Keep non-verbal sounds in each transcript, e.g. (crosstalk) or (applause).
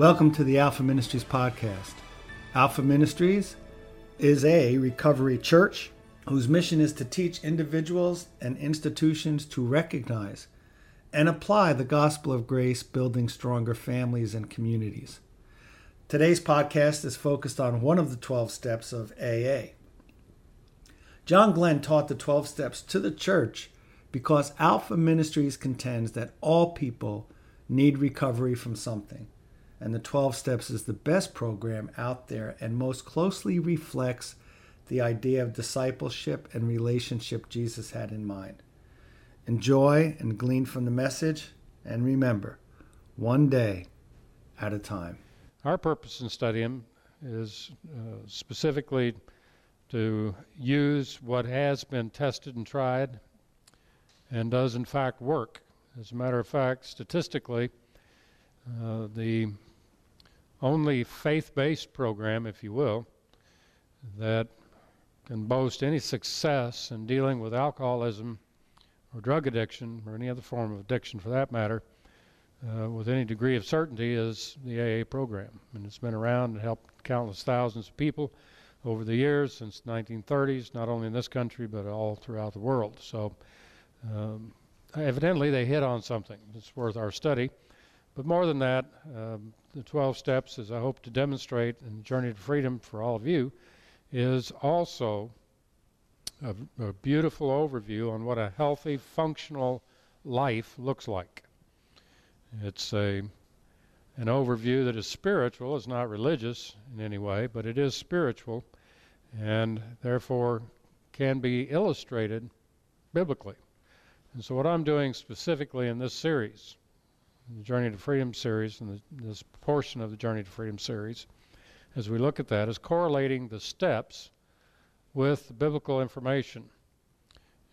Welcome to the Alpha Ministries podcast. Alpha Ministries is a recovery church whose mission is to teach individuals and institutions to recognize and apply the gospel of grace, building stronger families and communities. Today's podcast is focused on one of the 12 steps of AA. John Glenn taught the 12 steps to the church because Alpha Ministries contends that all people need recovery from something, and the 12 steps is the best program out there and most closely reflects the idea of discipleship and relationship Jesus had in mind. Enjoy and glean from the message, and remember, one day at a time. Our purpose in studying is uh, specifically to use what has been tested and tried and does in fact work. As a matter of fact, statistically, uh, the only faith based program, if you will, that can boast any success in dealing with alcoholism or drug addiction or any other form of addiction for that matter uh, with any degree of certainty is the AA program. And it's been around and helped countless thousands of people over the years since the 1930s, not only in this country but all throughout the world. So um, evidently they hit on something that's worth our study. But more than that, um, the 12 steps, as I hope to demonstrate in Journey to Freedom for all of you, is also a, a beautiful overview on what a healthy, functional life looks like. It's a an overview that is spiritual, It's not religious in any way, but it is spiritual and therefore can be illustrated biblically. And so, what I'm doing specifically in this series, the Journey to Freedom series, and this portion of the Journey to Freedom series, as we look at that, is correlating the steps with biblical information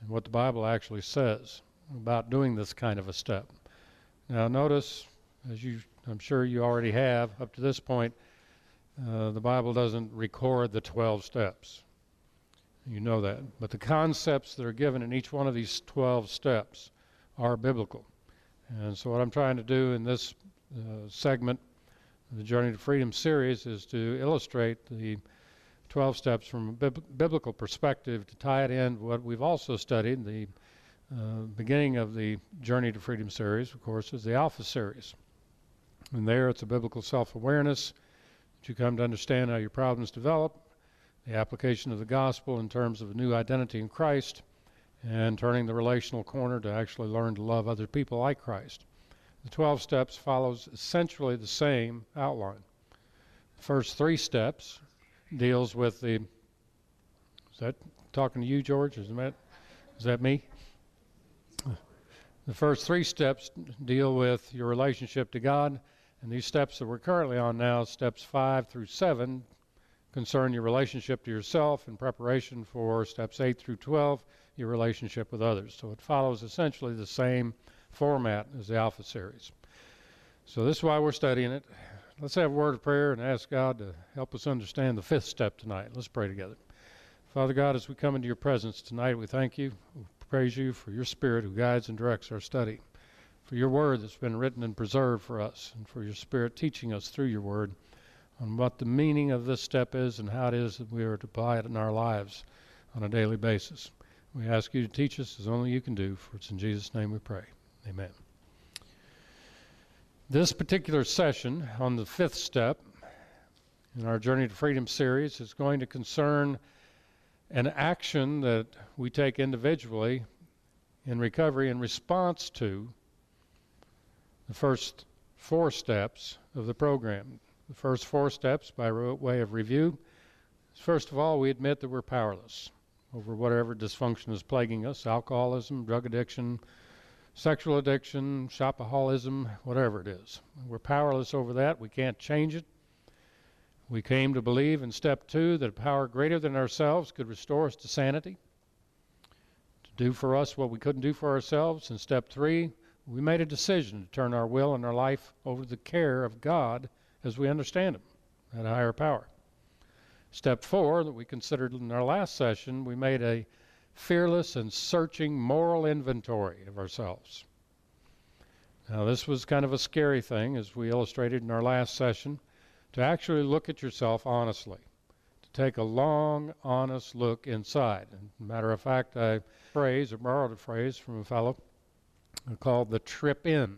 and what the Bible actually says about doing this kind of a step. Now, notice, as you, I'm sure you already have up to this point, uh, the Bible doesn't record the 12 steps. You know that. But the concepts that are given in each one of these 12 steps are biblical. And so, what I'm trying to do in this uh, segment, the Journey to Freedom series, is to illustrate the 12 steps from a bib- biblical perspective to tie it in what we've also studied. The uh, beginning of the Journey to Freedom series, of course, is the Alpha series. And there it's a biblical self awareness that you come to understand how your problems develop the application of the gospel in terms of a new identity in Christ, and turning the relational corner to actually learn to love other people like Christ. The 12 steps follows essentially the same outline. The first three steps deals with the is that talking to you, George? Is that is that me? The first three steps deal with your relationship to God, and these steps that we're currently on now, steps five through seven, concern your relationship to yourself in preparation for steps 8 through 12, your relationship with others. So it follows essentially the same format as the Alpha series. So this is why we're studying it. Let's have a word of prayer and ask God to help us understand the fifth step tonight. Let's pray together. Father God, as we come into your presence tonight, we thank you, we praise you for your Spirit who guides and directs our study, for your word that's been written and preserved for us, and for your Spirit teaching us through your word on what the meaning of this step is and how it is that we are to apply it in our lives on a daily basis. We ask you to teach us as only you can do, for it's in Jesus' name we pray. Amen. This particular session on the fifth step in our Journey to Freedom series is going to concern an action that we take individually in recovery in response to the first four steps of the program. The first four steps, by way of review, is first of all, we admit that we're powerless over whatever dysfunction is plaguing us alcoholism, drug addiction, sexual addiction, shopaholism, whatever it is. We're powerless over that. We can't change it. We came to believe in step two that a power greater than ourselves could restore us to sanity, to do for us what we couldn't do for ourselves. In step three, we made a decision to turn our will and our life over to the care of God as we understand Him, that higher power. Step four, that we considered in our last session, we made a fearless and searching moral inventory of ourselves. Now, this was kind of a scary thing, as we illustrated in our last session, to actually look at yourself honestly, to take a long, honest look inside. And matter of fact, I phrase or borrowed a phrase from a fellow called the trip in.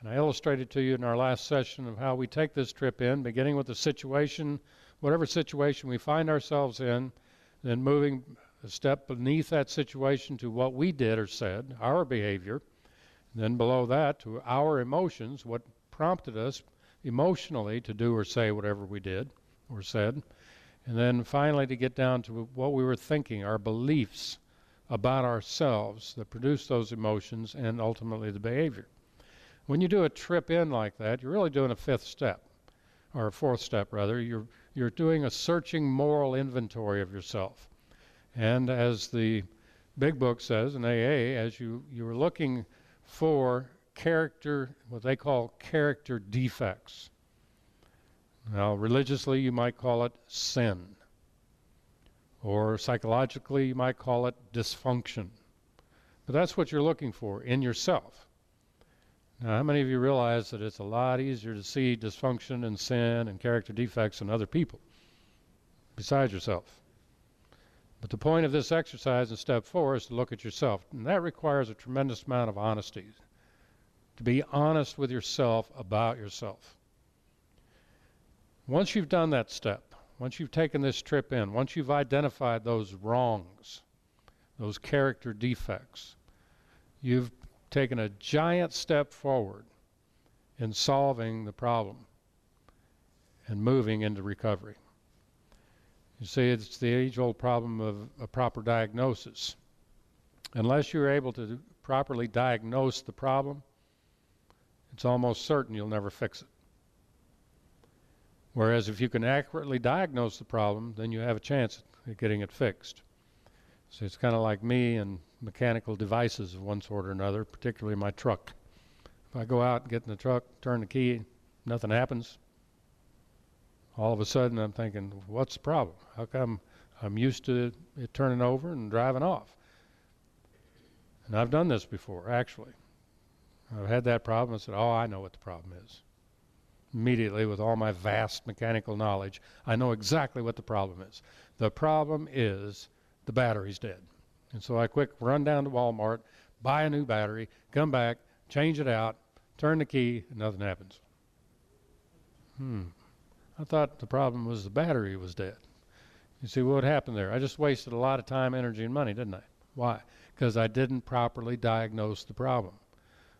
And I illustrated to you in our last session of how we take this trip in, beginning with the situation, whatever situation we find ourselves in, then moving a step beneath that situation to what we did or said, our behavior then below that, to our emotions, what prompted us emotionally to do or say whatever we did or said. And then finally to get down to what we were thinking, our beliefs about ourselves that produce those emotions and ultimately the behavior. When you do a trip in like that, you're really doing a fifth step, or a fourth step rather. You're, you're doing a searching moral inventory of yourself. And as the big book says in AA, as you, you're looking for character, what they call character defects. Now, religiously, you might call it sin. Or psychologically, you might call it dysfunction. But that's what you're looking for in yourself. Now, how many of you realize that it's a lot easier to see dysfunction and sin and character defects in other people besides yourself? But the point of this exercise in step four is to look at yourself. And that requires a tremendous amount of honesty. To be honest with yourself about yourself. Once you've done that step, once you've taken this trip in, once you've identified those wrongs, those character defects, you've taken a giant step forward in solving the problem and moving into recovery. You see, it's the age old problem of a proper diagnosis. Unless you're able to properly diagnose the problem, it's almost certain you'll never fix it. Whereas if you can accurately diagnose the problem, then you have a chance at getting it fixed. So it's kind of like me and mechanical devices of one sort or another, particularly my truck. If I go out and get in the truck, turn the key, nothing happens, all of a sudden I'm thinking, what's the problem? How come I'm used to it turning over and driving off? And I've done this before, actually. I've had that problem and said, oh, I know what the problem is. Immediately, with all my vast mechanical knowledge, I know exactly what the problem is. The problem is the battery's dead. And so I quick run down to Walmart, buy a new battery, come back, change it out, turn the key, and nothing happens. Hmm. I thought the problem was the battery was dead. You see what happened there? I just wasted a lot of time, energy, and money, didn't I? Why? Because I didn't properly diagnose the problem.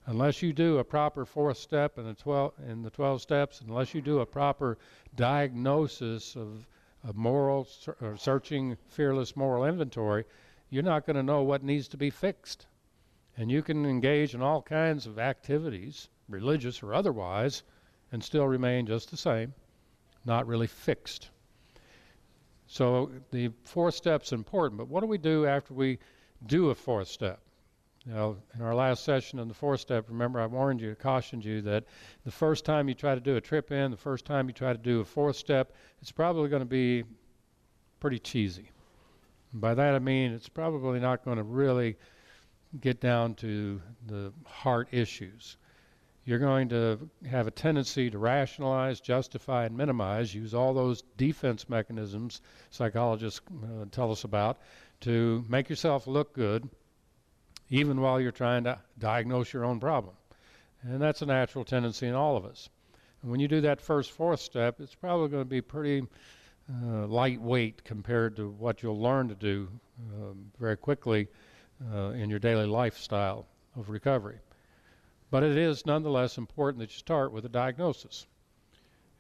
Unless you do a proper fourth step in the 12, in the 12 steps, unless you do a proper diagnosis of, of moral or searching fearless moral inventory, you're not going to know what needs to be fixed. And you can engage in all kinds of activities, religious or otherwise, and still remain just the same not really fixed. So the fourth step's important, but what do we do after we do a fourth step? Now, in our last session on the fourth step, remember I warned you, cautioned you that the first time you try to do a trip in, the first time you try to do a fourth step, it's probably going to be pretty cheesy. By that I mean it's probably not going to really get down to the heart issues you're going to have a tendency to rationalize, justify, and minimize, use all those defense mechanisms psychologists uh, tell us about to make yourself look good, even while you're trying to diagnose your own problem. And that's a natural tendency in all of us. And when you do that first, fourth step, it's probably going to be pretty uh, lightweight compared to what you'll learn to do uh, very quickly uh, in your daily lifestyle of recovery. But it is nonetheless important that you start with a diagnosis.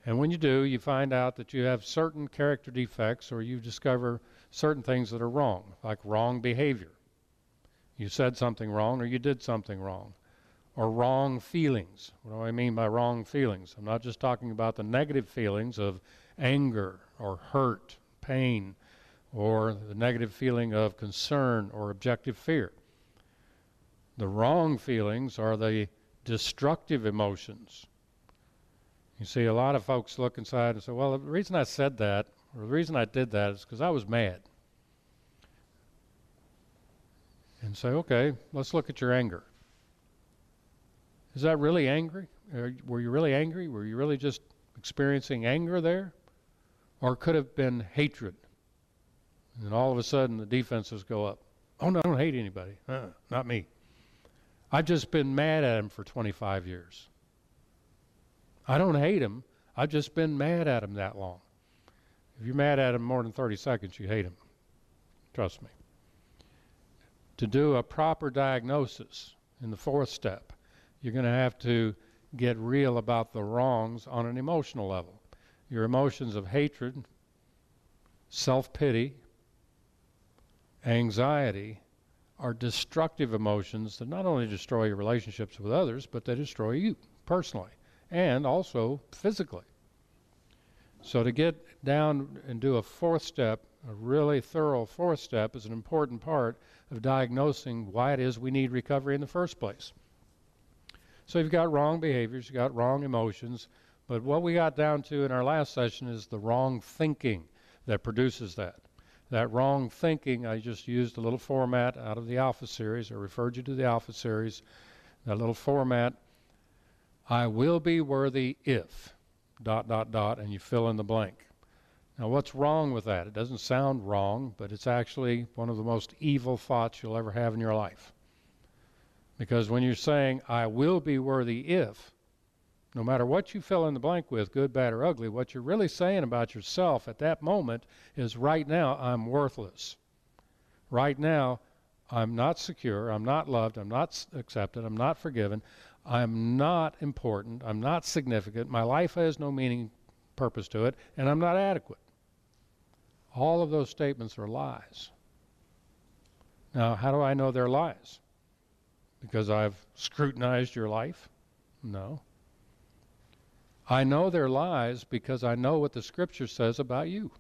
And when you do, you find out that you have certain character defects or you discover certain things that are wrong, like wrong behavior. You said something wrong or you did something wrong. Or wrong feelings. What do I mean by wrong feelings? I'm not just talking about the negative feelings of anger or hurt, pain, or the negative feeling of concern or objective fear. The wrong feelings are the destructive emotions. You see, a lot of folks look inside and say, well, the reason I said that, or the reason I did that, is because I was mad. And say, okay, let's look at your anger. Is that really angry? were you really angry? Were you really just experiencing anger there? Or could have been hatred? And all of a sudden the defenses go up. Oh, no, I don't hate anybody. Uh, not me. I've just been mad at him for 25 years. I don't hate him. I've just been mad at him that long. If you're mad at him more than 30 seconds, you hate him. Trust me. To do a proper diagnosis in the fourth step, you're going to have to get real about the wrongs on an emotional level. Your emotions of hatred, self pity, anxiety are destructive emotions that not only destroy your relationships with others, but they destroy you personally and also physically. So, to get down and do a fourth step, a really thorough fourth step, is an important part of diagnosing why it is we need recovery in the first place. So you've got wrong behaviors, you've got wrong emotions, but what we got down to in our last session is the wrong thinking that produces that. That wrong thinking, I just used a little format out of the Alpha series. I referred you to the Alpha series. That little format, I will be worthy if, dot, dot, dot, and you fill in the blank. Now, what's wrong with that? It doesn't sound wrong, but it's actually one of the most evil thoughts you'll ever have in your life. Because when you're saying, I will be worthy if, no matter what you fill in the blank with, good, bad, or ugly, what you're really saying about yourself at that moment is right now, I'm worthless. Right now, I'm not secure, I'm not loved, I'm not accepted, I'm not forgiven, I'm not important, I'm not significant, my life has no meaning, purpose to it, and I'm not adequate. All of those statements are lies. Now, how do I know they're lies? because I've scrutinized your life? No. I know they're lies because I know what the scripture says about you.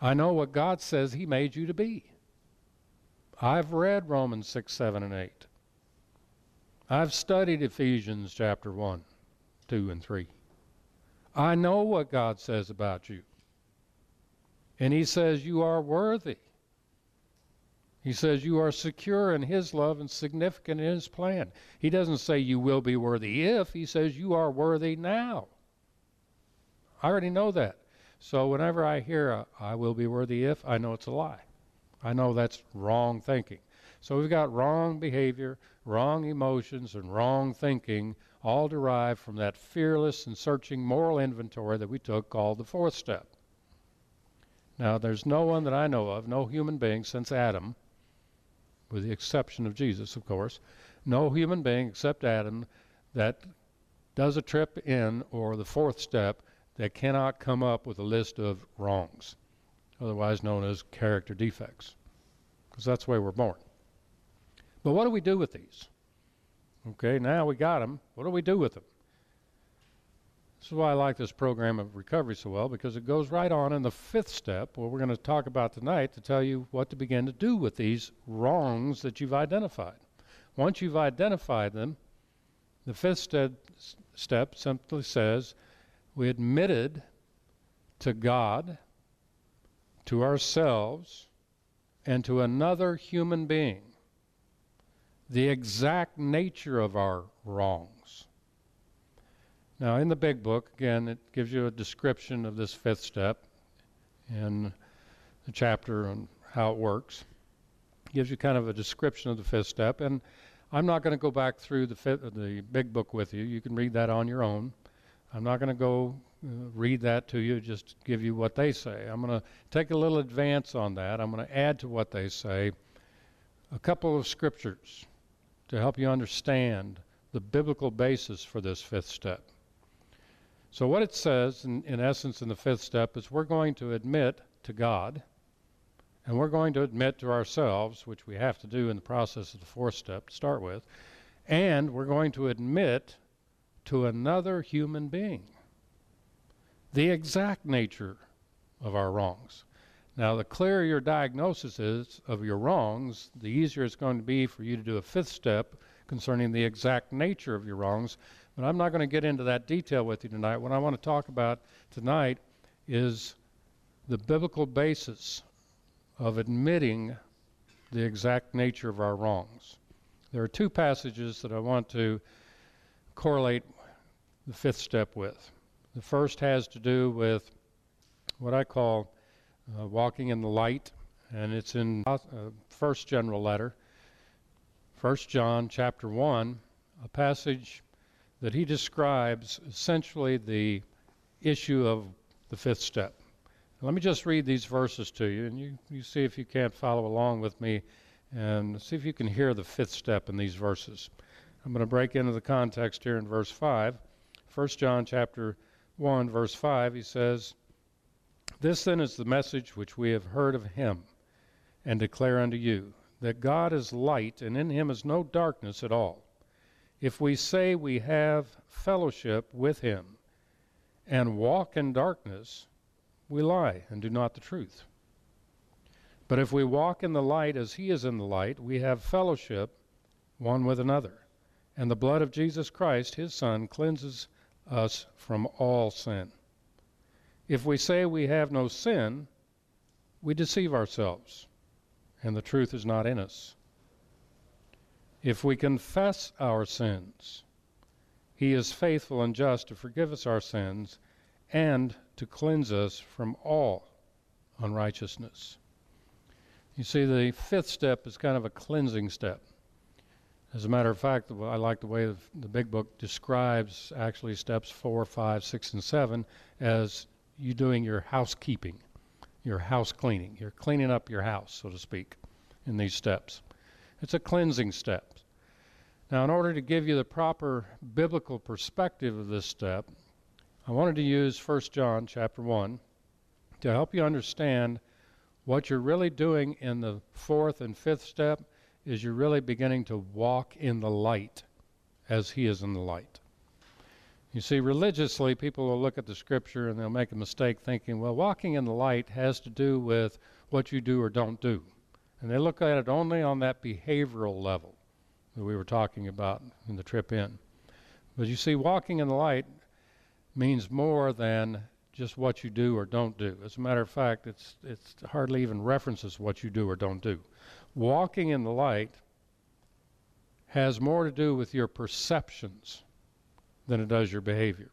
I know what God says He made you to be. I've read Romans 6, 7, and 8. I've studied Ephesians chapter 1, 2, and 3. I know what God says about you. And He says you are worthy. He says you are secure in His love and significant in His plan. He doesn't say you will be worthy if, He says you are worthy now. I already know that. So whenever I hear I will be worthy if, I know it's a lie. I know that's wrong thinking. So we've got wrong behavior, wrong emotions, and wrong thinking, all derived from that fearless and searching moral inventory that we took called the fourth step. Now, there's no one that I know of, no human being since Adam, with the exception of Jesus, of course, no human being except Adam that does a trip in or the fourth step that cannot come up with a list of wrongs, otherwise known as character defects, because that's the way we're born. But what do we do with these? Okay, now we got them. What do we do with them? This is why I like this program of recovery so well because it goes right on in the fifth step, what we're going to talk about tonight, to tell you what to begin to do with these wrongs that you've identified. Once you've identified them, the fifth step, step simply says we admitted to God, to ourselves, and to another human being the exact nature of our wrong. Now, in the big book, again, it gives you a description of this fifth step in the chapter on how it works. It gives you kind of a description of the fifth step, and I'm not going to go back through the the big book with you. You can read that on your own. I'm not going to go uh, read that to you, just give you what they say. I'm going to take a little advance on that. I'm going to add to what they say a couple of scriptures to help you understand the biblical basis for this fifth step. So, what it says, in, in essence, in the fifth step, is we're going to admit to God, and we're going to admit to ourselves, which we have to do in the process of the fourth step to start with, and we're going to admit to another human being the exact nature of our wrongs. Now, the clearer your diagnosis is of your wrongs, the easier it's going to be for you to do a fifth step concerning the exact nature of your wrongs but I'm not going to get into that detail with you tonight. What I want to talk about tonight is the biblical basis of admitting the exact nature of our wrongs. There are two passages that I want to correlate the fifth step with. The first has to do with what I call uh, walking in the light, and it's in uh, first general letter, First John chapter one, a passage that he describes essentially the issue of the fifth step. Let me just read these verses to you, and you, you see if you can't follow along with me and see if you can hear the fifth step in these verses. I'm going to break into the context here in verse 5. 1 John chapter 1 verse 5 he says, "This then is the message which we have heard of him and declare unto you, that God is light and in him is no darkness at all. If we say we have fellowship with him and walk in darkness, we lie and do not the truth. But if we walk in the light as he is in the light, we have fellowship one with another. And the blood of Jesus Christ, his Son, cleanses us from all sin. If we say we have no sin, we deceive ourselves, and the truth is not in us. If we confess our sins, he is faithful and just to forgive us our sins and to cleanse us from all unrighteousness. You see, the fifth step is kind of a cleansing step. As a matter of fact, I like the way the big book describes actually steps four, five, six, and seven as you doing your housekeeping, your house cleaning. You're cleaning up your house, so to speak, in these steps. It's a cleansing step. Now, in order to give you the proper biblical perspective of this step, I wanted to use 1 John chapter 1 to help you understand what you're really doing in the fourth and fifth step is you're really beginning to walk in the light as he is in the light. You see, religiously, people will look at the scripture and they'll make a mistake thinking, well, walking in the light has to do with what you do or don't do. And they look at it only on that behavioral level that we were talking about in the trip in. But you see, walking in the light means more than just what you do or don't do. As a matter of fact, it's, it's hardly even references what you do or don't do. Walking in the light has more to do with your perceptions than it does your behavior.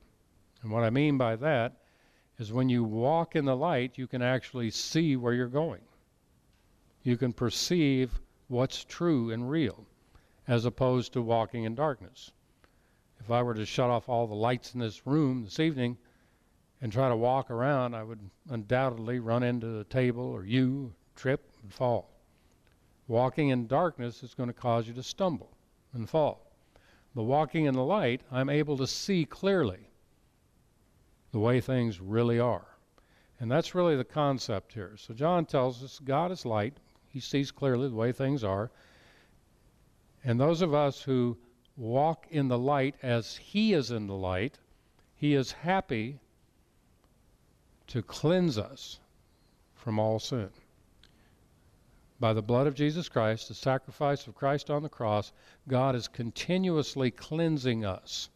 And what I mean by that is when you walk in the light, you can actually see where you're going. You can perceive what's true and real, as opposed to walking in darkness. If I were to shut off all the lights in this room this evening and try to walk around, I would undoubtedly run into the table or you, trip, and fall. Walking in darkness is going to cause you to stumble and fall. But walking in the light, I'm able to see clearly the way things really are. And that's really the concept here. So John tells us God is light. He sees clearly the way things are. And those of us who walk in the light as He is in the light, He is happy to cleanse us from all sin. By the blood of Jesus Christ, the sacrifice of Christ on the cross, God is continuously cleansing us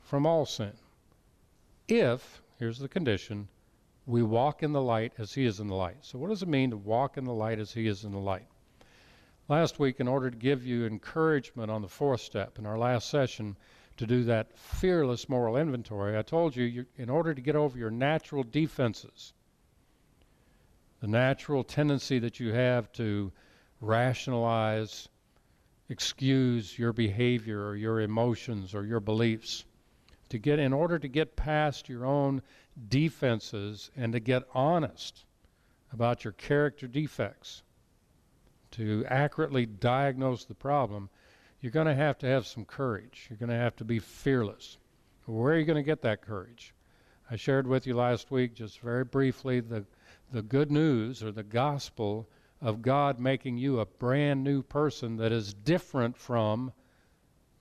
from all sin. If, here's the condition, we walk in the light as He is in the light. So, what does it mean to walk in the light as He is in the light? Last week in order to give you encouragement on the fourth step in our last session to do that fearless moral inventory. I told you, you in order to get over your natural defenses, the natural tendency that you have to rationalize, excuse your behavior or your emotions or your beliefs, to get in order to get past your own defenses and to get honest about your character defects to accurately diagnose the problem, you're going to have to have some courage. You're going to have to be fearless. Where are you going to get that courage? I shared with you last week, just very briefly, the, the good news or the gospel of God making you a brand new person that is different from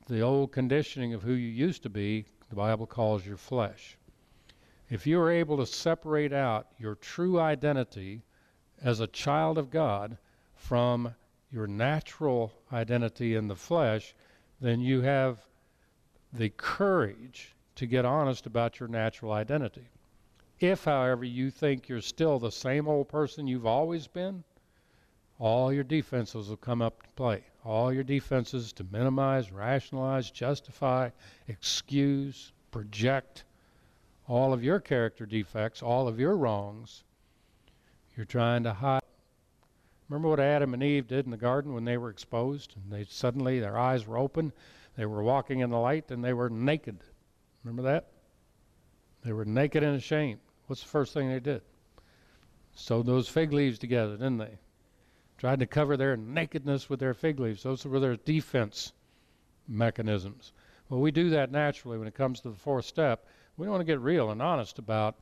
the old conditioning of who you used to be, the Bible calls your flesh. If you are able to separate out your true identity as a child of God from your natural identity in the flesh, then you have the courage to get honest about your natural identity. If, however, you think you're still the same old person you've always been, all your defenses will come up to play. all your defenses to minimize, rationalize, justify, excuse, project all of your character defects, all of your wrongs. You're trying to hide. Remember what Adam and Eve did in the garden when they were exposed and they suddenly their eyes were open, they were walking in the light and they were naked. Remember that? They were naked and ashamed. What's the first thing they did? Sewed those fig leaves together, didn't they? Tried to cover their nakedness with their fig leaves. Those were their defense mechanisms. Well, we do that naturally when it comes to the fourth step. We don't want to get real and honest about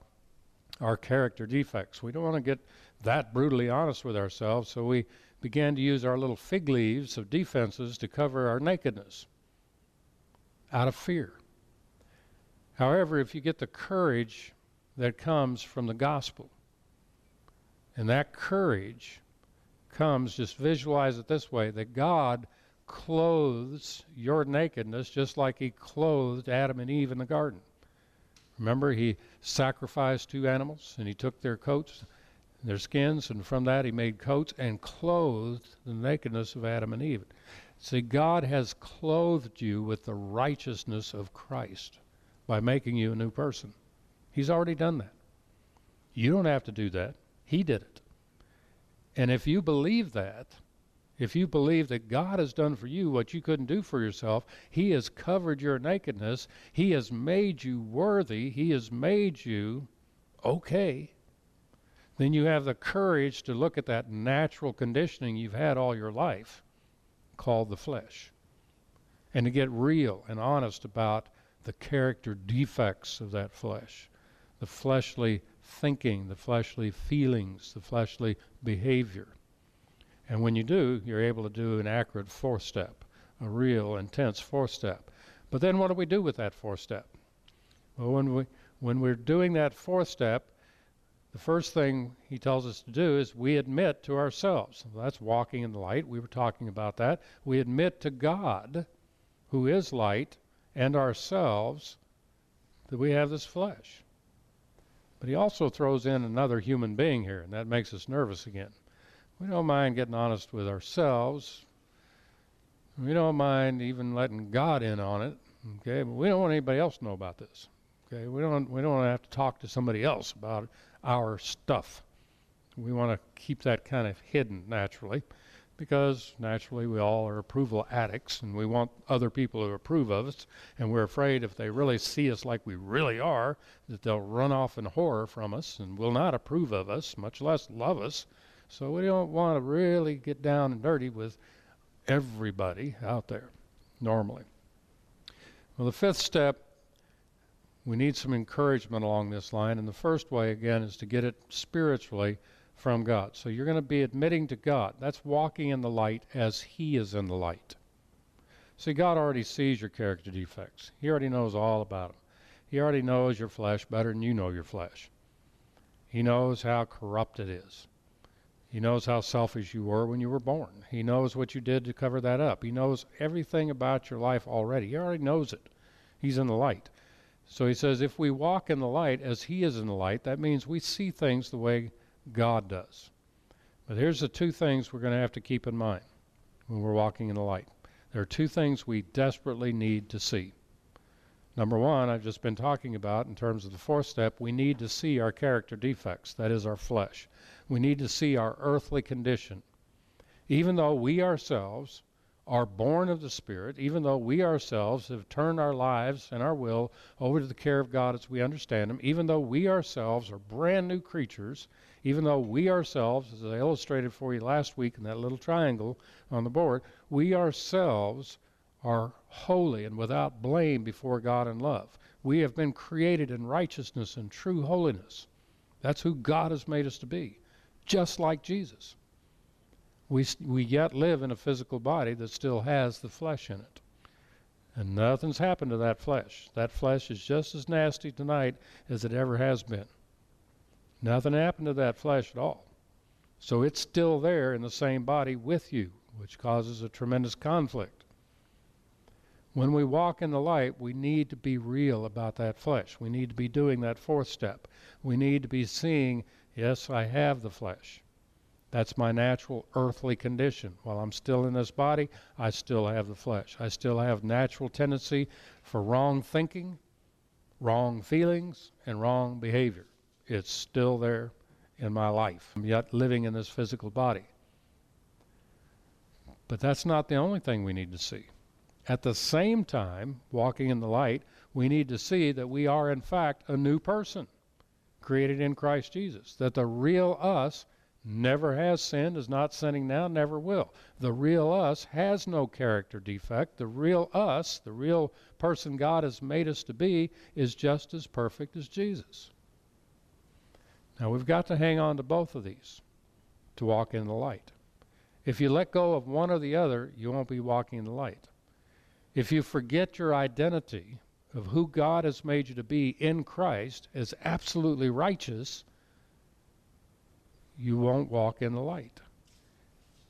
our character defects. We don't want to get that brutally honest with ourselves, so we began to use our little fig leaves of defenses to cover our nakedness out of fear. However, if you get the courage that comes from the gospel, and that courage comes, just visualize it this way that God clothes your nakedness just like He clothed Adam and Eve in the garden. Remember, He sacrificed two animals and He took their coats, their skins, and from that He made coats and clothed the nakedness of Adam and Eve. See, God has clothed you with the righteousness of Christ by making you a new person. He's already done that. You don't have to do that. He did it. And if you believe that, if you believe that God has done for you what you couldn't do for yourself, He has covered your nakedness, He has made you worthy, He has made you okay, then you have the courage to look at that natural conditioning you've had all your life called the flesh and to get real and honest about the character defects of that flesh, the fleshly thinking, the fleshly feelings, the fleshly behavior. And when you do, you're able to do an accurate fourth step, a real intense fourth step. But then what do we do with that fourth step? Well, when we when we're doing that fourth step, the first thing he tells us to do is we admit to ourselves. That's walking in the light. We were talking about that. We admit to God, who is light, and ourselves that we have this flesh. But he also throws in another human being here, and that makes us nervous again. We don't mind getting honest with ourselves. We don't mind even letting God in on it. Okay, but we don't want anybody else to know about this. Okay, we don't we don't want to have to talk to somebody else about our stuff. We want to keep that kind of hidden naturally because naturally we all are approval addicts and we want other people to approve of us and we're afraid if they really see us like we really are that they'll run off in horror from us and will not approve of us much less love us so we don't want to really get down and dirty with everybody out there normally well the fifth step we need some encouragement along this line and the first way again is to get it spiritually from God. So you're going to be admitting to God. That's walking in the light as He is in the light. See, God already sees your character defects, He already knows all about them. He already knows your flesh better than you know your flesh. He knows how corrupt it is. He knows how selfish you were when you were born. He knows what you did to cover that up. He knows everything about your life already. He already knows it. He's in the light. So he says, if we walk in the light as he is in the light, that means we see things the way God does. But here's the two things we're going to have to keep in mind when we're walking in the light. There are two things we desperately need to see. Number one, I've just been talking about in terms of the fourth step, we need to see our character defects, that is, our flesh. We need to see our earthly condition. Even though we ourselves are born of the Spirit, even though we ourselves have turned our lives and our will over to the care of God as we understand Him, even though we ourselves are brand new creatures, even though we ourselves, as I illustrated for you last week in that little triangle on the board, we ourselves are holy and without blame before God in love. We have been created in righteousness and true holiness. That's who God has made us to be, just like Jesus we, we yet live in a physical body that still has the flesh in it. And nothing's happened to that flesh. That flesh is just as nasty tonight as it ever has been. Nothing happened to that flesh at all. So it's still there in the same body with you, which causes a tremendous conflict. When we walk in the light, we need to be real about that flesh. We need to be doing that fourth step. We need to be seeing, yes, I have the flesh. That's my natural earthly condition. While I'm still in this body, I still have the flesh. I still have natural tendency for wrong thinking, wrong feelings, and wrong behavior. It's still there in my life. I'm yet living in this physical body. But that's not the only thing we need to see. At the same time, walking in the light, we need to see that we are, in fact, a new person created in Christ Jesus. That the real us never has sinned, is not sinning now, never will. The real us has no character defect. The real us, the real person God has made us to be, is just as perfect as Jesus. Now we've got to hang on to both of these to walk in the light. If you let go of one or the other, you won't be walking in the light. If you forget your identity of who God has made you to be in Christ as absolutely righteous, you won't walk in the light.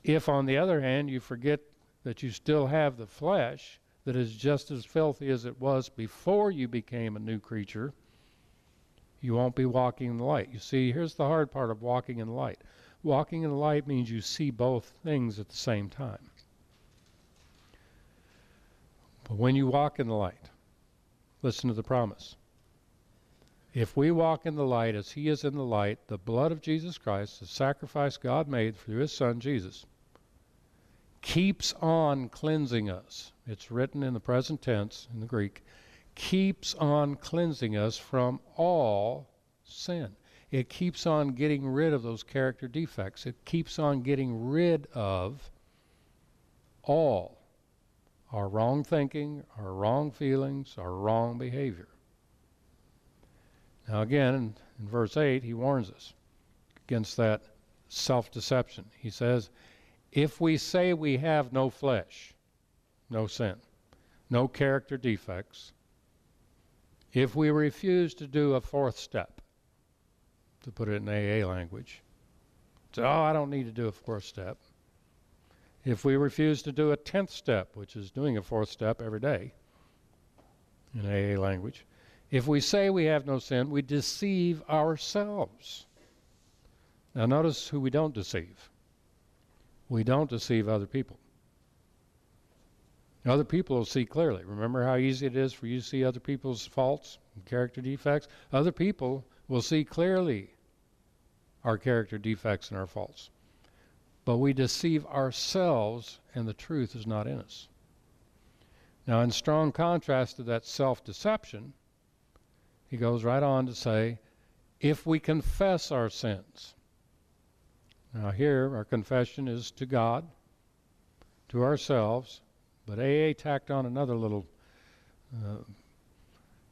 If, on the other hand, you forget that you still have the flesh that is just as filthy as it was before you became a new creature, you won't be walking in the light. You see, here's the hard part of walking in the light. Walking in the light means you see both things at the same time. But when you walk in the light, listen to the promise. If we walk in the light as he is in the light, the blood of Jesus Christ, the sacrifice God made through his son Jesus, keeps on cleansing us. It's written in the present tense in the Greek keeps on cleansing us from all sin. It keeps on getting rid of those character defects. It keeps on getting rid of all our wrong thinking, our wrong feelings, our wrong behavior. Now, again, in, verse 8, he warns us against that self deception. He says, If we say we have no flesh, no sin, no character defects, if we refuse to do a fourth step, to put it in AA language, so, oh, I don't need to do a fourth step. If we refuse to do a tenth step, which is doing a fourth step every day in AA language, if we say we have no sin, we deceive ourselves. Now, notice who we don't deceive. We don't deceive other people. Other people will see clearly. Remember how easy it is for you to see other people's faults and character defects? Other people will see clearly our character defects and our faults. But we deceive ourselves, and the truth is not in us. Now, in strong contrast to that self deception, he goes right on to say, if we confess our sins. Now, here, our confession is to God, to ourselves, but AA tacked on another little uh,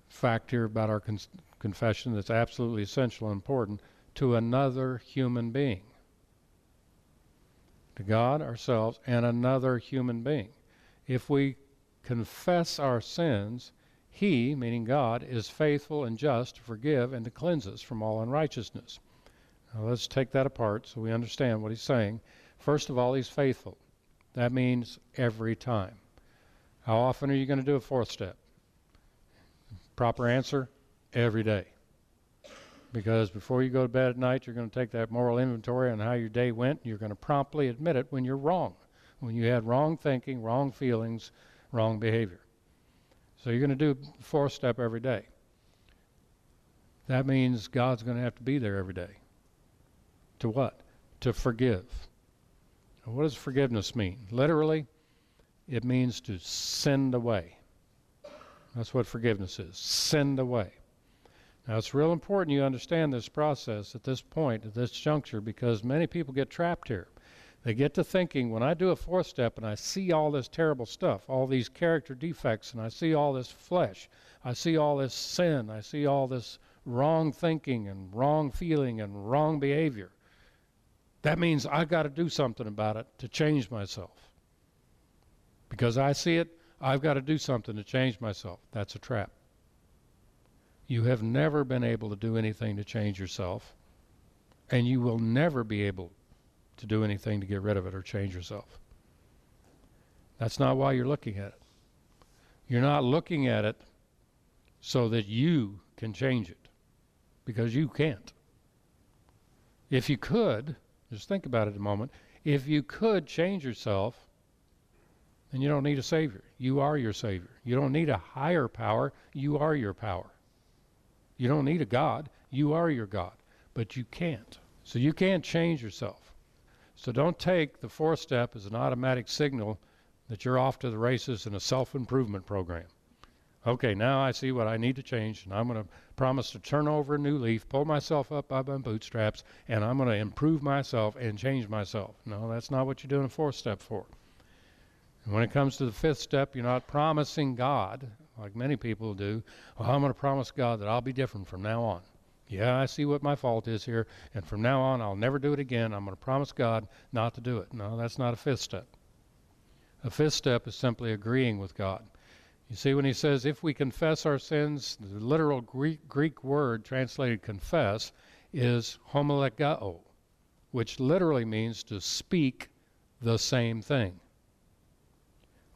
fact here about our con- confession that's absolutely essential and important to another human being. To God, ourselves, and another human being. If we confess our sins, he, meaning God, is faithful and just to forgive and to cleanse us from all unrighteousness. Now let's take that apart so we understand what he's saying. First of all, he's faithful. That means every time. How often are you going to do a fourth step? Proper answer every day. Because before you go to bed at night, you're going to take that moral inventory on how your day went. and You're going to promptly admit it when you're wrong, when you had wrong thinking, wrong feelings, wrong behavior. So you're going to do fourth step every day. That means God's going to have to be there every day. To what? To forgive. What does forgiveness mean? Literally, it means to send away. That's what forgiveness is send away. Now, it's real important you understand this process at this point, at this juncture, because many people get trapped here. They get to thinking when I do a fourth step and I see all this terrible stuff, all these character defects, and I see all this flesh, I see all this sin, I see all this wrong thinking and wrong feeling and wrong behavior. That means I've got to do something about it to change myself. Because I see it, I've got to do something to change myself. That's a trap. You have never been able to do anything to change yourself, and you will never be able to do anything to get rid of it or change yourself. That's not why you're looking at it. You're not looking at it so that you can change it, because you can't. If you could, Just think about it a moment. If you could change yourself, then you don't need a Savior. You are your Savior. You don't need a higher power. You are your power. You don't need a God. You are your God. But you can't. So you can't change yourself. So don't take the fourth step as an automatic signal that you're off to the races in a self improvement program. Okay, now I see what I need to change, and I'm going to promise to turn over a new leaf, pull myself up by my bootstraps, and I'm going to improve myself and change myself. No, that's not what you're doing a fourth step for. And when it comes to the fifth step, you're not promising God, like many people do, well, I'm going to promise God that I'll be different from now on. Yeah, I see what my fault is here, and from now on, I'll never do it again. I'm going to promise God not to do it. No, that's not a fifth step. A fifth step is simply agreeing with God. You see, when he says, if we confess our sins, the literal Greek, Greek word translated confess is homologeo, which literally means to speak the same thing.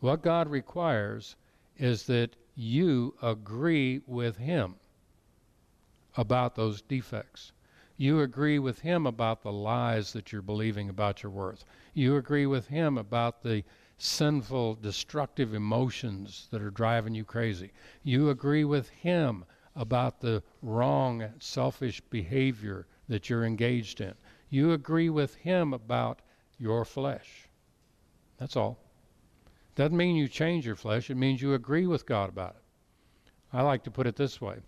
What God requires is that you agree with Him about those defects. You agree with him about the lies that you're believing about your worth. You agree with him about the sinful, destructive emotions that are driving you crazy. You agree with him about the wrong, selfish behavior that you're engaged in. You agree with him about your flesh. That's all. Doesn't mean you change your flesh, it means you agree with God about it. I like to put it this way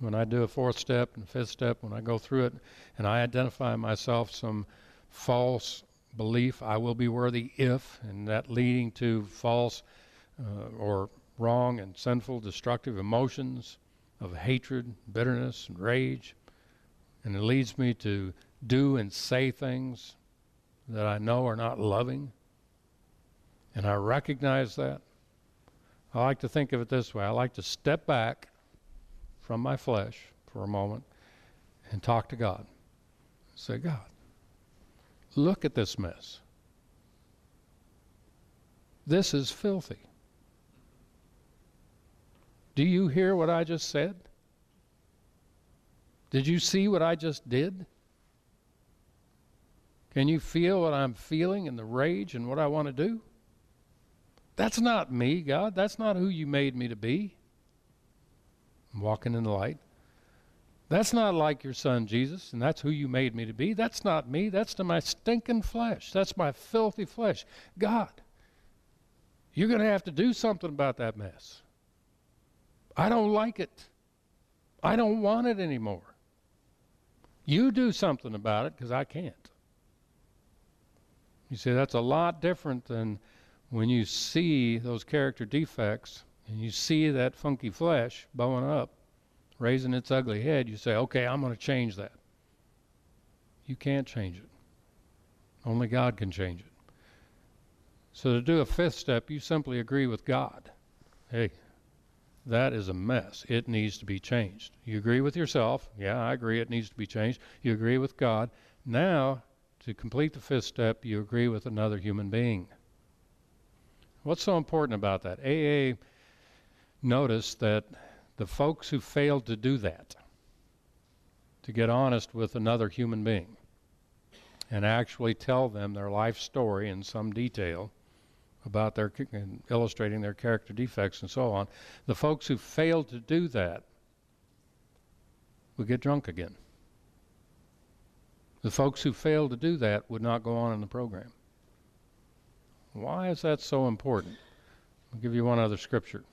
when I do a fourth step and fifth step, when I go through it and I identify myself some false belief, I will be worthy if, and that leading to false uh, or wrong and sinful, destructive emotions of hatred, bitterness, and rage. And it leads me to do and say things that I know are not loving. And I recognize that. I like to think of it this way I like to step back from my flesh for a moment and talk to God. Say, God, look at this mess. This is filthy. Do you hear what I just said? Did you see what I just did? Can you feel what I'm feeling and the rage and what I want to do? That's not me, God. That's not who you made me to be walking in the light. That's not like your son Jesus, and that's who you made me to be. That's not me. That's to my stinking flesh. That's my filthy flesh. God, you're going to have to do something about that mess. I don't like it. I don't want it anymore. You do something about it because I can't. You see, that's a lot different than when you see those character defects and you see that funky flesh bowing up, raising its ugly head, you say, okay, I'm going to change that. You can't change it. Only God can change it. So to do a fifth step, you simply agree with God. Hey, that is a mess. It needs to be changed. You agree with yourself. Yeah, I agree it needs to be changed. You agree with God. Now, to complete the fifth step, you agree with another human being. What's so important about that? AA notice that the folks who failed to do that, to get honest with another human being and actually tell them their life story in some detail about their illustrating their character defects and so on, the folks who failed to do that would get drunk again. The folks who failed to do that would not go on in the program. Why is that so important? I'll give you one other scripture.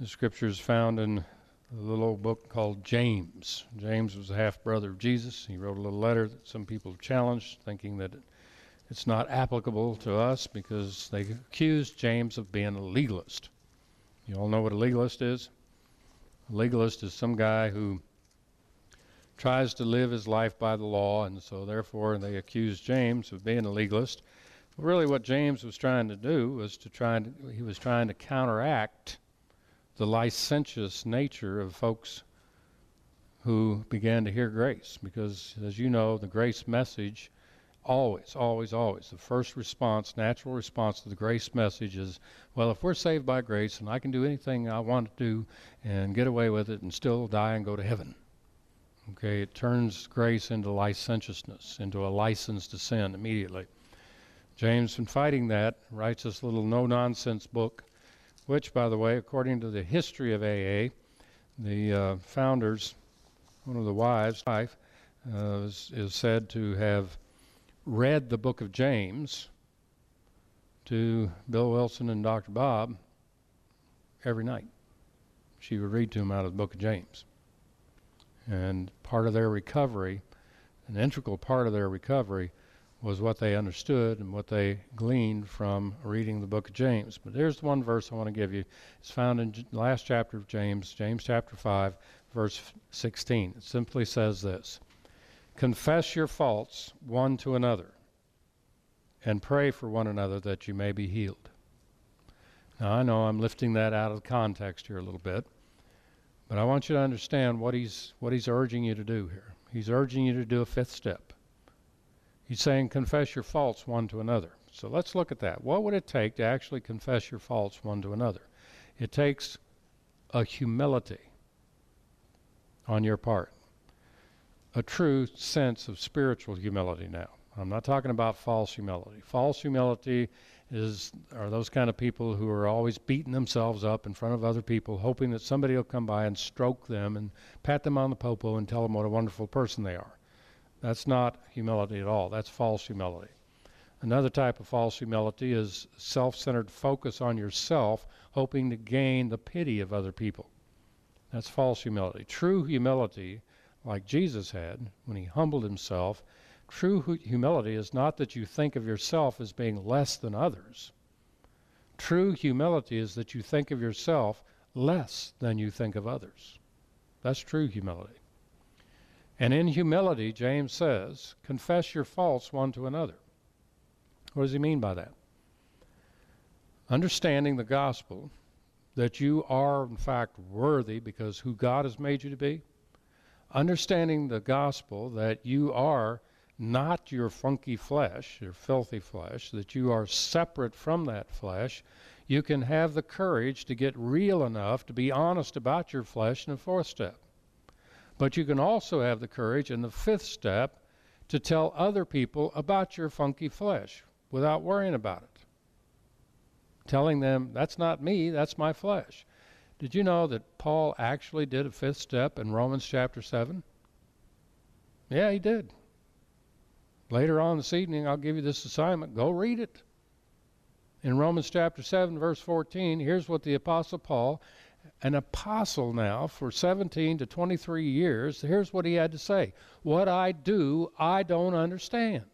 The scripture is found in a little old book called James. James was a half brother of Jesus. He wrote a little letter that some people have challenged, thinking that it's not applicable to us because they accused James of being a legalist. You all know what a legalist is? A legalist is some guy who tries to live his life by the law, and so therefore they accused James of being a legalist. But really, what James was trying to do was to try to, he was trying to counteract the licentious nature of folks who began to hear grace. Because, as you know, the grace message always, always, always, the first response, natural response to the grace message is, well, if we're saved by grace and I can do anything I want to do and get away with it and still die and go to heaven. Okay, it turns grace into licentiousness, into a license to sin immediately. James, in fighting that, writes this little no nonsense book, which, by the way, according to the history of AA, the uh, founders, one of the wives, wife, uh, is, is said to have read the book of James to Bill Wilson and Dr. Bob every night. She would read to them out of the book of James. And part of their recovery, an integral part of their recovery, was what they understood and what they gleaned from reading the book of James. But there's one verse I want to give you. It's found in the last chapter of James, James chapter 5, verse 16. It simply says this Confess your faults one to another and pray for one another that you may be healed. Now, I know I'm lifting that out of context here a little bit, but I want you to understand what he's, what he's urging you to do here. He's urging you to do a fifth step. He's saying, confess your faults one to another. So let's look at that. What would it take to actually confess your faults one to another? It takes a humility on your part, a true sense of spiritual humility now. I'm not talking about false humility. False humility is are those kind of people who are always beating themselves up in front of other people, hoping that somebody will come by and stroke them and pat them on the popo and tell them what a wonderful person they are. That's not humility at all. That's false humility. Another type of false humility is self centered focus on yourself, hoping to gain the pity of other people. That's false humility. True humility, like Jesus had when he humbled himself, True humility is not that you think of yourself as being less than others. True humility is that you think of yourself less than you think of others. That's true humility. And in humility, James says, confess your faults one to another. What does he mean by that? Understanding the gospel, that you are in fact worthy because who God has made you to be. Understanding the gospel that you are not your funky flesh, your filthy flesh, that you are separate from that flesh, you can have the courage to get real enough to be honest about your flesh in the fourth step. But you can also have the courage in the fifth step to tell other people about your funky flesh without worrying about it. Telling them, that's not me, that's my flesh. Did you know that Paul actually did a fifth step in Romans chapter 7? Yeah, he did. Later on this evening, I'll give you this assignment. Go read it. In Romans chapter 7, verse 14, here's what the Apostle Paul, an apostle now for 17 to 23 years, here's what he had to say What I do, I don't understand.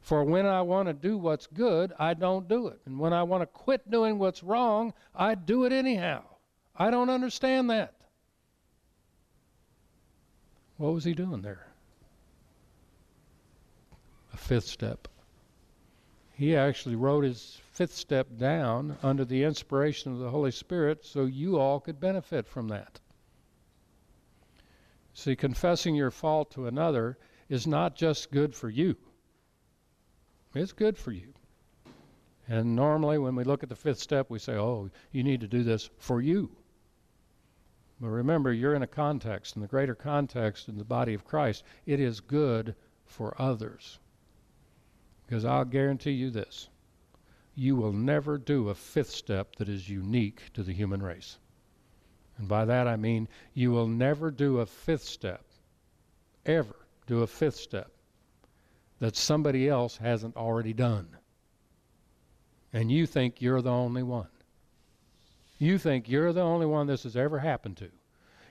For when I want to do what's good, I don't do it. And when I want to quit doing what's wrong, I do it anyhow. I don't understand that. What was he doing there? a fifth step. He actually wrote his fifth step down under the inspiration of the Holy Spirit so you all could benefit from that. See, confessing your fault to another is not just good for you, it's good for you. And normally, when we look at the fifth step, we say, oh, you need to do this for you. But remember, you're in a context, in the greater context in the body of Christ. It is good for others. Because I'll guarantee you this you will never do a fifth step that is unique to the human race. And by that I mean you will never do a fifth step, ever do a fifth step that somebody else hasn't already done. And you think you're the only one. You think you're the only one this has ever happened to.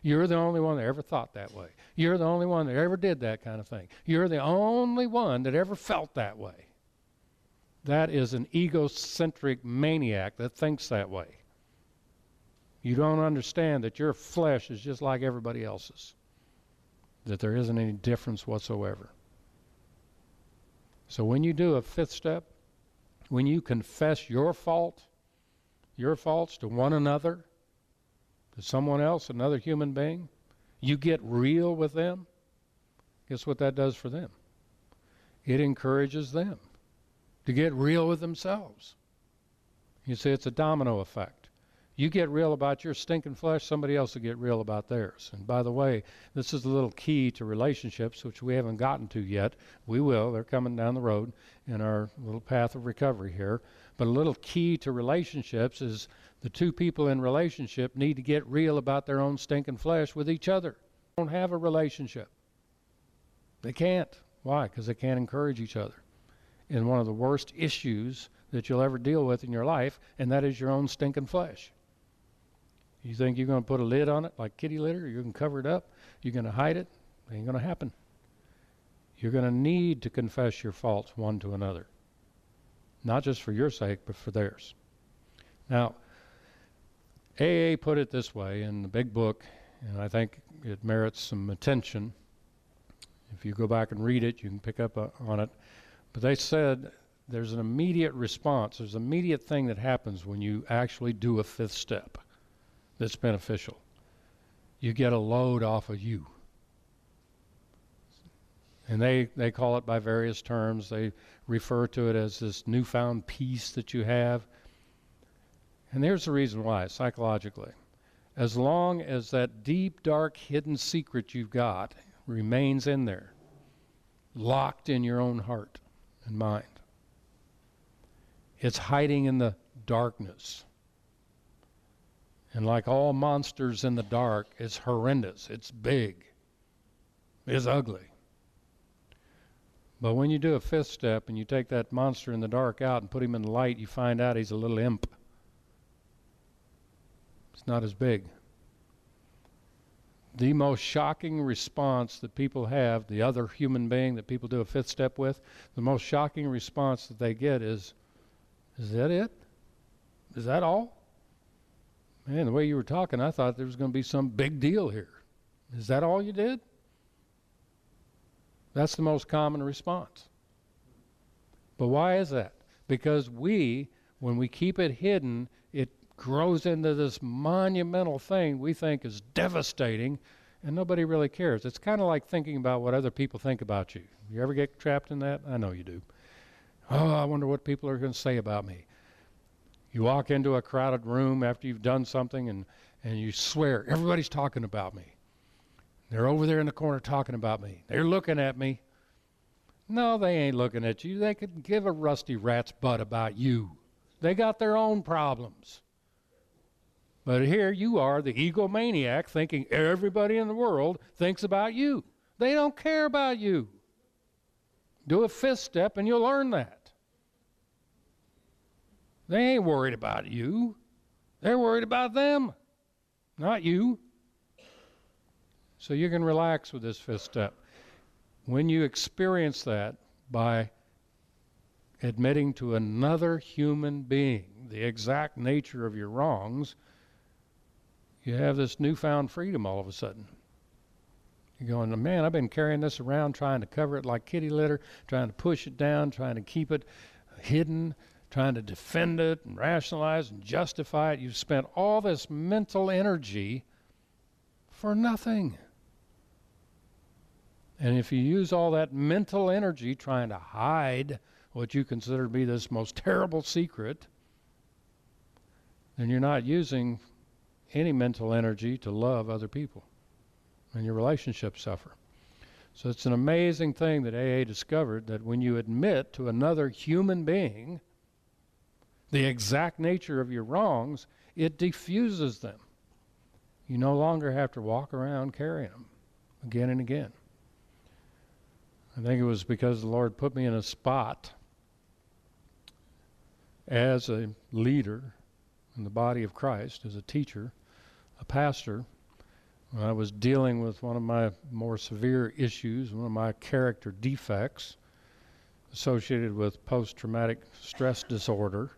You're the only one that ever thought that way. You're the only one that ever did that kind of thing. You're the only one that ever felt that way. That is an egocentric maniac that thinks that way. You don't understand that your flesh is just like everybody else's, that there isn't any difference whatsoever. So when you do a fifth step, when you confess your fault, your faults to one another, to someone else, another human being, you get real with them, guess what that does for them? It encourages them to get real with themselves. You see, it's a domino effect. You get real about your stinking flesh, somebody else will get real about theirs. And by the way, this is a little key to relationships, which we haven't gotten to yet. We will. They're coming down the road in our little path of recovery here. But a little key to relationships is the two people in relationship need to get real about their own stinking flesh with each other. They don't have a relationship. They can't. Why? Because they can't encourage each other in one of the worst issues that you'll ever deal with in your life, and that is your own stinking flesh. You think you're going to put a lid on it like kitty litter? You're going to cover it up? You're going to hide it? It ain't going to happen. You're going to need to confess your faults one to another, not just for your sake, but for theirs. Now, AA put it this way in the big book, and I think it merits some attention. If you go back and read it, you can pick up uh, on it. But they said there's an immediate response, there's an immediate thing that happens when you actually do a fifth step that's beneficial. You get a load off of you. And they, they call it by various terms. They refer to it as this newfound peace that you have. And there's the reason why, psychologically. As long as that deep, dark, hidden secret you've got remains in there, locked in your own heart and mind, it's hiding in the darkness. And like all monsters in the dark, it's horrendous. It's big. It's ugly. But when you do a fifth step and you take that monster in the dark out and put him in the light, you find out he's a little imp. It's not as big. The most shocking response that people have, the other human being that people do a fifth step with, the most shocking response that they get is, Is that it? Is that all? Man, the way you were talking, I thought there was going to be some big deal here. Is that all you did? That's the most common response. But why is that? Because we, when we keep it hidden, grows into this monumental thing we think is devastating, and nobody really cares. It's kind of like thinking about what other people think about you. You ever get trapped in that? I know you do. Oh, I wonder what people are going to say about me. You walk into a crowded room after you've done something and, and you swear, everybody's talking about me. They're over there in the corner talking about me. They're looking at me. No, they ain't looking at you. They could give a rusty rat's butt about you. They got their own problems. But here you are, the egomaniac, thinking everybody in the world thinks about you. They don't care about you. Do a fifth step and you'll learn that. They ain't worried about you. They're worried about them, not you. So you can relax with this fifth step. When you experience that by admitting to another human being the exact nature of your wrongs, you have this newfound freedom all of a sudden. You're going, man, I've been carrying this around trying to cover it like kitty litter, trying to push it down, trying to keep it hidden, trying to defend it and rationalize and justify it. You've spent all this mental energy for nothing. And if you use all that mental energy trying to hide what you consider to be this most (laughs) terrible secret, then you're not using any mental energy to love other people. And your relationships suffer. So it's an amazing thing that AA discovered that when you admit to another human being the exact nature of your wrongs, it diffuses them. You no longer have to walk around carrying them again and again. I think it was because the Lord put me in a spot as a leader in the body of Christ, as a teacher, a pastor. When I was dealing with one of my more severe issues, one of my character defects associated with post traumatic stress disorder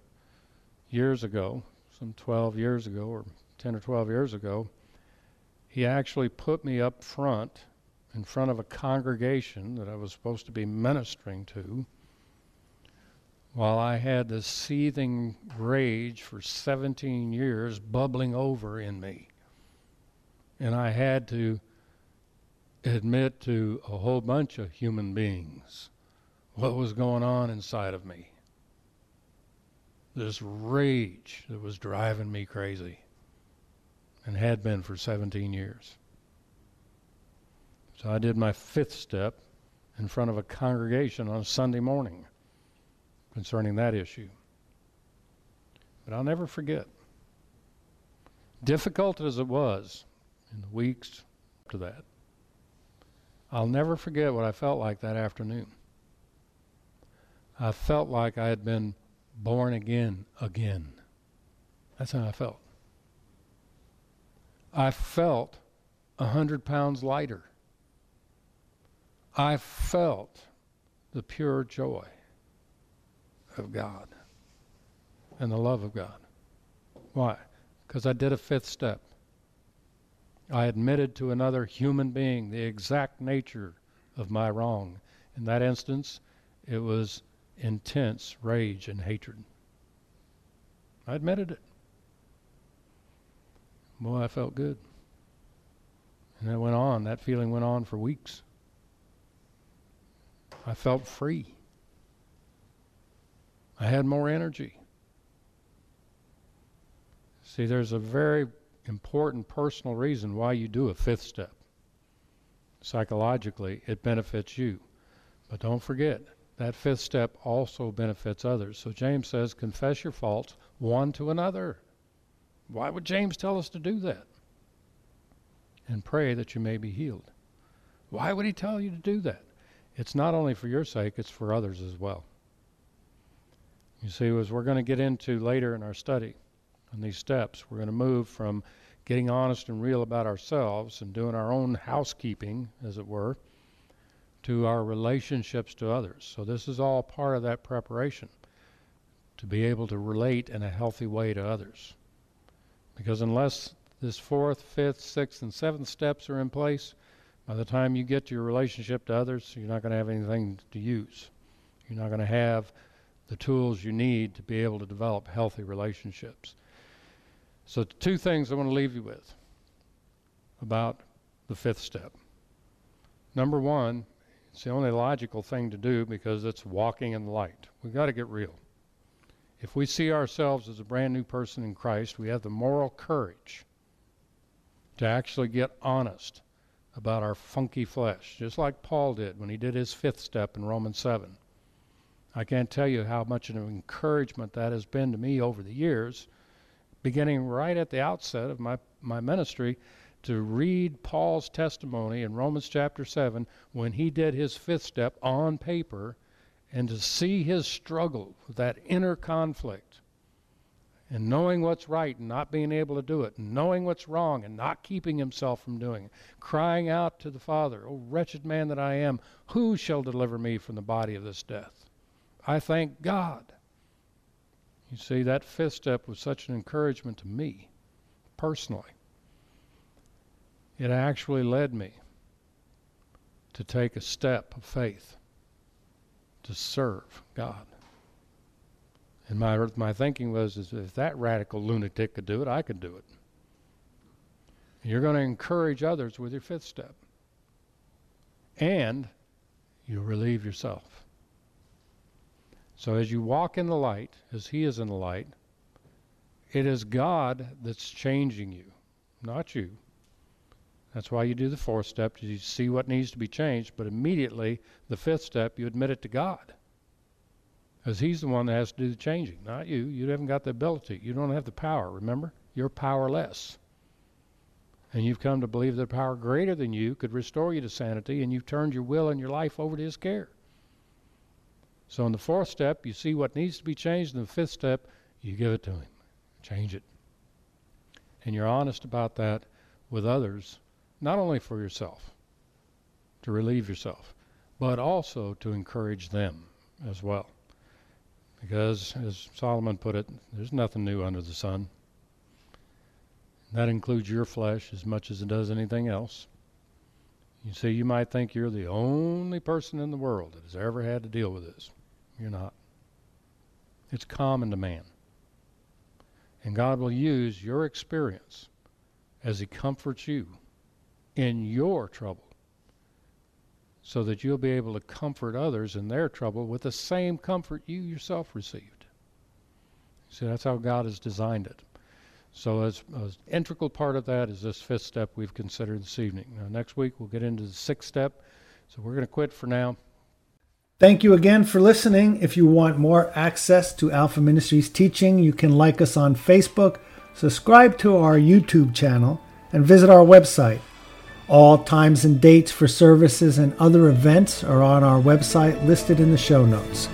years ago, some 12 years ago or 10 or 12 years ago, he actually put me up front in front of a congregation that I was supposed to be ministering to while I had this seething rage for 17 years bubbling over in me. And I had to admit to a whole bunch of human beings what was going on inside of me this rage that was driving me crazy. and had been for 17 years. So I did my fifth step in front of a congregation on a Sunday morning concerning that issue. But I'll never forget. Difficult as it was in the weeks to that, I'll never forget what I felt like that afternoon. I felt like I had been born again again. That's how I felt. I felt a hundred pounds lighter. I felt the pure joy of God and the love of God. Why? Because I did a fifth step. I admitted to another human being the exact nature of my wrong. In that instance, it was intense rage and hatred. I admitted it. Boy, I felt good. And it went on. That feeling went on for weeks. I felt free. I had more energy. See, there's a very important personal reason why you do a fifth step. Psychologically, it benefits you. But don't forget, that fifth step also benefits others. So James says, confess your faults one to another. Why would James tell us to do that? And pray that you may be healed. Why would he tell you to do that? It's not only for your sake, it's for others as well. You see, as we're going to get into later in our study, on these steps, we're going to move from getting honest and real about ourselves and doing our own housekeeping, as it were, to our relationships to others. So, this is all part of that preparation to be able to relate in a healthy way to others. Because unless this fourth, fifth, sixth, and seventh steps are in place, by the time you get to your relationship to others, you're not going to have anything to use. You're not going to have the tools you need to be able to develop healthy relationships. So, two things I want to leave you with about the fifth step. Number one, it's the only logical thing to do because it's walking in the light. We've got to get real. If we see ourselves as a brand new person in Christ, we have the moral courage to actually get honest about our funky flesh, just like Paul did when he did his fifth step in Romans 7. I can't tell you how much of an encouragement that has been to me over the years, beginning right at the outset of my, my ministry, to read Paul's testimony in Romans chapter 7 when he did his fifth step on paper and to see his struggle with that inner conflict and knowing what's right and not being able to do it, and knowing what's wrong and not keeping himself from doing it, crying out to the Father, O wretched man that I am, who shall deliver me from the body of this death? I thank God. You see, that fifth step was such an encouragement to me personally. It actually led me to take a step of faith to serve God. And my, my thinking was is if that radical lunatic could do it, I could do it. You're going to encourage others with your fifth step. And you'll relieve yourself. So as you walk in the light, as He is in the light, it is God that's changing you, not you. That's why you do the fourth step, you see what needs to be changed, but immediately, the fifth step, you admit it to God. Because He's the one that has to do the changing, not you. You haven't got the ability. You don't have the power, remember? You're powerless. And you've come to believe that a power greater than you could restore you to sanity, and you've turned your will and your life over to His care. So in the fourth step, you see what needs to be changed. In the fifth step, you give it to him. Change it. And you're honest about that with others, not only for yourself, to relieve yourself, but also to encourage them as well. Because, as Solomon put it, there's nothing new under the sun. That includes your flesh as much as it does anything else. You see, you might think you're the only person in the world that has ever had to deal with this. You're not. It's common to man. And God will use your experience as He comforts you in your trouble so that you'll be able to comfort others in their trouble with the same comfort you yourself received. See, that's how God has designed it. So, as an integral part of that is this fifth step we've considered this evening. Now, next week we'll get into the sixth step. So, we're going to quit for now. Thank you again for listening. If you want more access to Alpha Ministries teaching, you can like us on Facebook, subscribe to our YouTube channel, and visit our website. All times and dates for services and other events are on our website listed in the show notes.